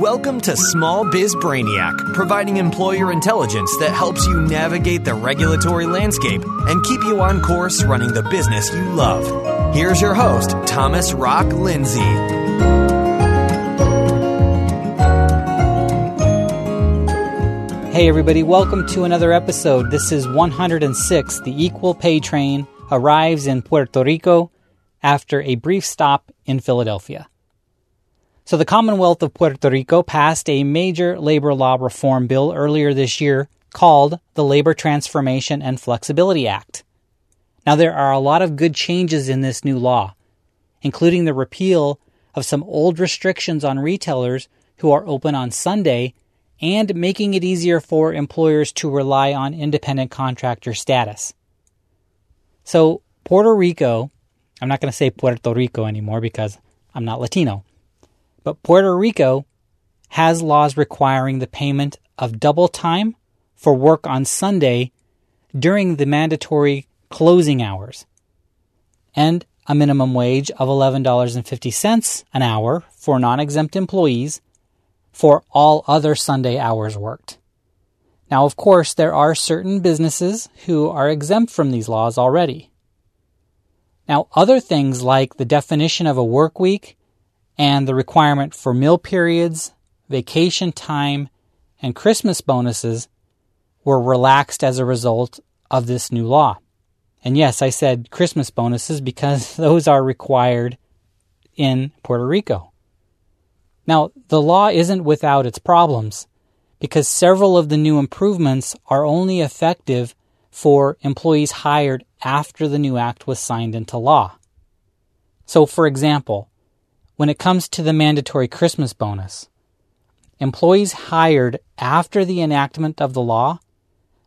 Welcome to Small Biz Brainiac, providing employer intelligence that helps you navigate the regulatory landscape and keep you on course running the business you love. Here's your host, Thomas Rock Lindsay. Hey, everybody, welcome to another episode. This is 106. The Equal Pay Train arrives in Puerto Rico after a brief stop in Philadelphia. So, the Commonwealth of Puerto Rico passed a major labor law reform bill earlier this year called the Labor Transformation and Flexibility Act. Now, there are a lot of good changes in this new law, including the repeal of some old restrictions on retailers who are open on Sunday and making it easier for employers to rely on independent contractor status. So, Puerto Rico, I'm not going to say Puerto Rico anymore because I'm not Latino. But Puerto Rico has laws requiring the payment of double time for work on Sunday during the mandatory closing hours and a minimum wage of $11.50 an hour for non exempt employees for all other Sunday hours worked. Now, of course, there are certain businesses who are exempt from these laws already. Now, other things like the definition of a work week and the requirement for meal periods, vacation time, and Christmas bonuses were relaxed as a result of this new law. And yes, I said Christmas bonuses because those are required in Puerto Rico. Now, the law isn't without its problems because several of the new improvements are only effective for employees hired after the new act was signed into law. So, for example, when it comes to the mandatory Christmas bonus. Employees hired after the enactment of the law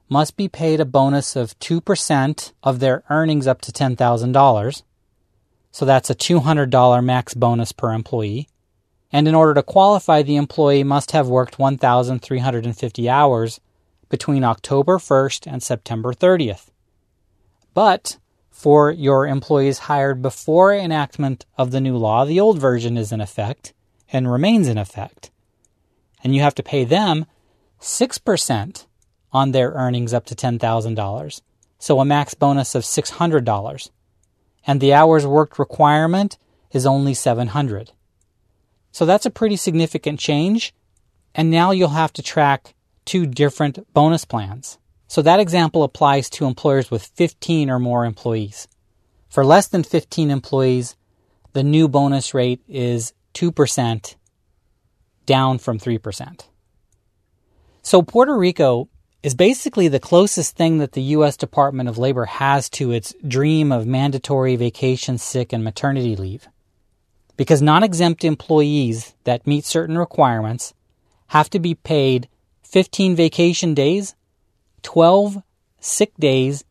must be paid a bonus of 2% of their earnings up to $10,000. So that's a $200 max bonus per employee. And in order to qualify, the employee must have worked 1,350 hours between October 1st and September 30th. But for your employees hired before enactment of the new law, the old version is in effect and remains in effect. And you have to pay them 6% on their earnings up to $10,000. So a max bonus of $600. And the hours worked requirement is only 700. So that's a pretty significant change. And now you'll have to track two different bonus plans. So that example applies to employers with 15 or more employees. For less than 15 employees, the new bonus rate is 2%, down from 3%. So Puerto Rico is basically the closest thing that the U.S. Department of Labor has to its dream of mandatory vacation, sick, and maternity leave. Because non exempt employees that meet certain requirements have to be paid 15 vacation days 12 sick days,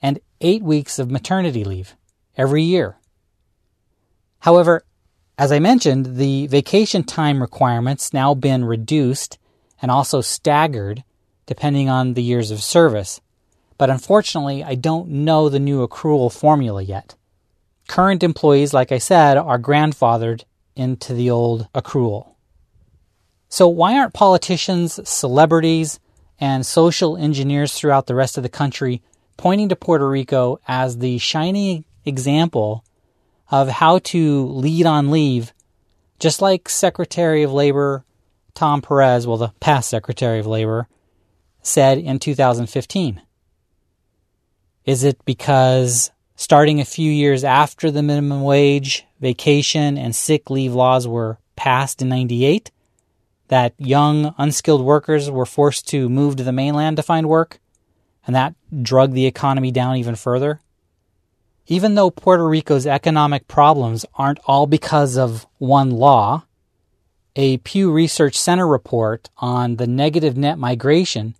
and 8 weeks of maternity leave every year. However, as I mentioned, the vacation time requirements now been reduced and also staggered depending on the years of service. But unfortunately, I don't know the new accrual formula yet. Current employees, like I said, are grandfathered into the old accrual. So why aren't politicians, celebrities, and social engineers throughout the rest of the country, pointing to Puerto Rico as the shining example of how to lead on leave, just like Secretary of Labor Tom Perez, well, the past Secretary of Labor, said in 2015. Is it because starting a few years after the minimum wage, vacation, and sick leave laws were passed in 98? That young, unskilled workers were forced to move to the mainland to find work, and that drug the economy down even further. Even though Puerto Rico's economic problems aren't all because of one law, a Pew Research Center report on the negative net migration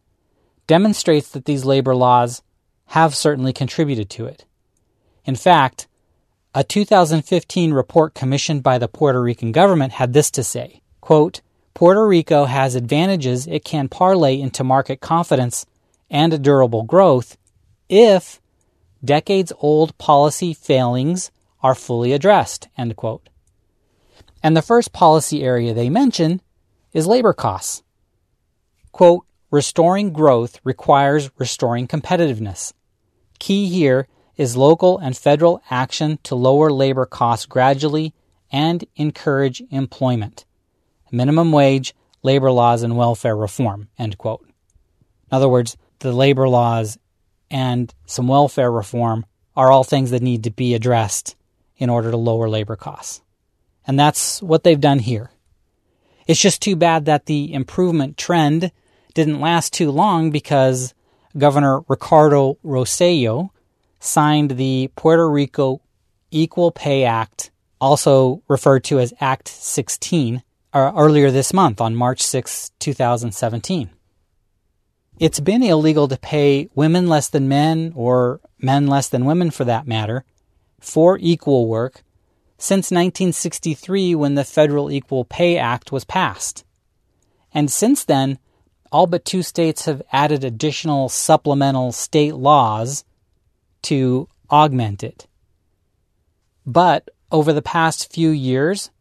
demonstrates that these labor laws have certainly contributed to it. In fact, a 2015 report commissioned by the Puerto Rican government had this to say, quote, Puerto Rico has advantages it can parlay into market confidence and a durable growth if decades old policy failings are fully addressed. End quote. And the first policy area they mention is labor costs. Quote, restoring growth requires restoring competitiveness. Key here is local and federal action to lower labor costs gradually and encourage employment. Minimum wage, labor laws, and welfare reform. End quote. In other words, the labor laws and some welfare reform are all things that need to be addressed in order to lower labor costs. And that's what they've done here. It's just too bad that the improvement trend didn't last too long because Governor Ricardo Rosselló signed the Puerto Rico Equal Pay Act, also referred to as Act 16, uh, earlier this month on March 6, 2017. It's been illegal to pay women less than men, or men less than women for that matter, for equal work since 1963 when the Federal Equal Pay Act was passed. And since then, all but two states have added additional supplemental state laws to augment it. But over the past few years,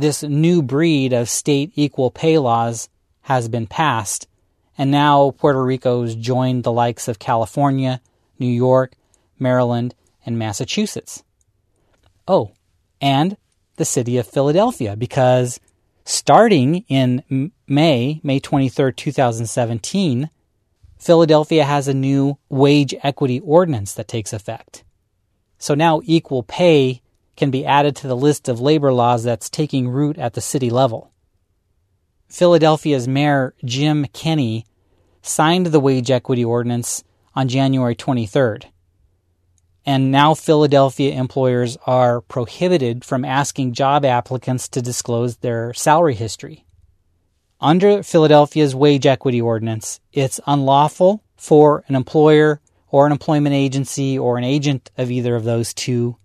this new breed of state equal pay laws has been passed, and now Puerto Rico's joined the likes of California, New York, Maryland, and Massachusetts. Oh, and the city of Philadelphia, because starting in May, May 23rd, 2017, Philadelphia has a new wage equity ordinance that takes effect. So now equal pay can be added to the list of labor laws that's taking root at the city level. Philadelphia's Mayor Jim Kenney signed the wage equity ordinance on January 23rd. And now Philadelphia employers are prohibited from asking job applicants to disclose their salary history. Under Philadelphia's wage equity ordinance, it's unlawful for an employer or an employment agency or an agent of either of those two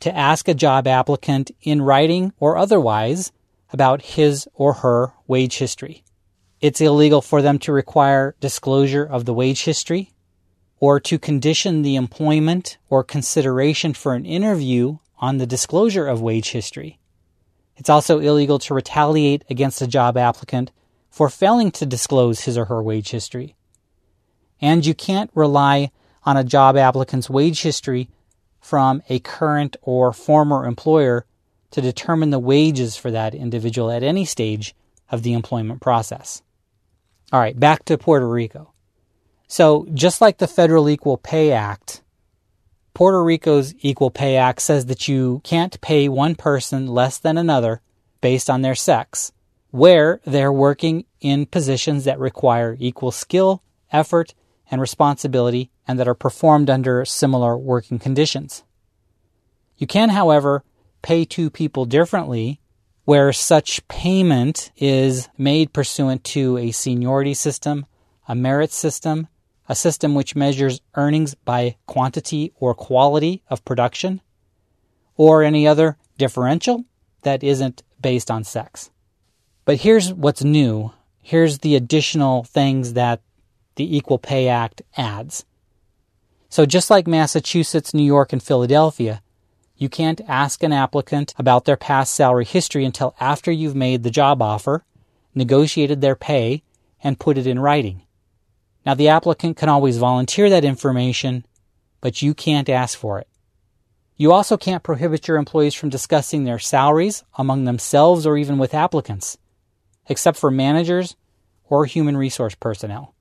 to ask a job applicant in writing or otherwise about his or her wage history. It's illegal for them to require disclosure of the wage history or to condition the employment or consideration for an interview on the disclosure of wage history. It's also illegal to retaliate against a job applicant for failing to disclose his or her wage history. And you can't rely on a job applicant's wage history from a current or former employer to determine the wages for that individual at any stage of the employment process. All right, back to Puerto Rico. So, just like the Federal Equal Pay Act, Puerto Rico's Equal Pay Act says that you can't pay one person less than another based on their sex, where they're working in positions that require equal skill, effort, and responsibility and that are performed under similar working conditions. You can, however, pay two people differently where such payment is made pursuant to a seniority system, a merit system, a system which measures earnings by quantity or quality of production, or any other differential that isn't based on sex. But here's what's new. Here's the additional things that the Equal Pay Act adds. So just like Massachusetts, New York, and Philadelphia, you can't ask an applicant about their past salary history until after you've made the job offer, negotiated their pay, and put it in writing. Now, the applicant can always volunteer that information, but you can't ask for it. You also can't prohibit your employees from discussing their salaries among themselves or even with applicants, except for managers or human resource personnel.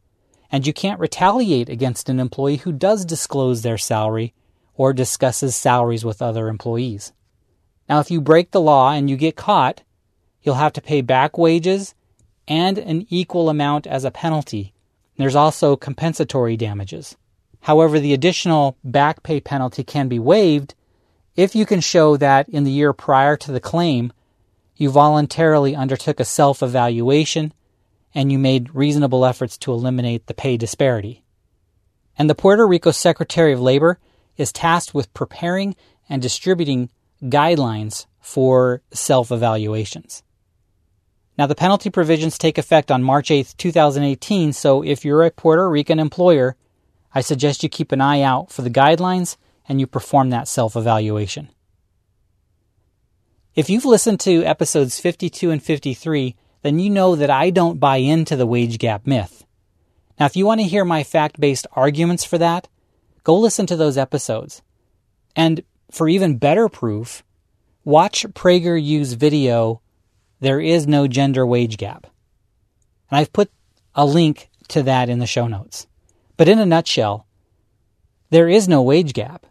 And you can't retaliate against an employee who does disclose their salary or discusses salaries with other employees. Now, if you break the law and you get caught, you'll have to pay back wages and an equal amount as a penalty. There's also compensatory damages. However, the additional back pay penalty can be waived if you can show that in the year prior to the claim, you voluntarily undertook a self evaluation and you made reasonable efforts to eliminate the pay disparity. And the Puerto Rico Secretary of Labor is tasked with preparing and distributing guidelines for self evaluations. Now, the penalty provisions take effect on March 8, 2018, so if you're a Puerto Rican employer, I suggest you keep an eye out for the guidelines and you perform that self evaluation. If you've listened to episodes 52 and 53, then you know that I don't buy into the wage gap myth. Now, if you want to hear my fact based arguments for that, go listen to those episodes. And for even better proof, watch PragerU's video, There is No Gender Wage Gap. And I've put a link to that in the show notes. But in a nutshell, there is no wage gap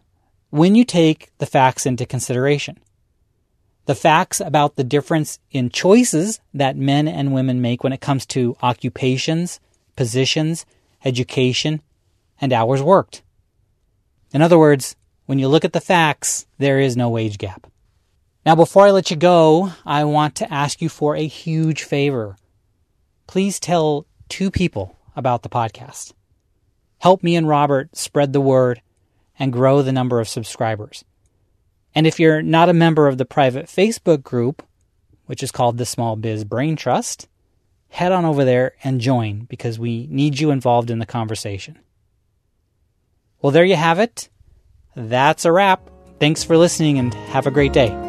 when you take the facts into consideration. The facts about the difference in choices that men and women make when it comes to occupations, positions, education, and hours worked. In other words, when you look at the facts, there is no wage gap. Now, before I let you go, I want to ask you for a huge favor. Please tell two people about the podcast. Help me and Robert spread the word and grow the number of subscribers. And if you're not a member of the private Facebook group, which is called the Small Biz Brain Trust, head on over there and join because we need you involved in the conversation. Well, there you have it. That's a wrap. Thanks for listening and have a great day.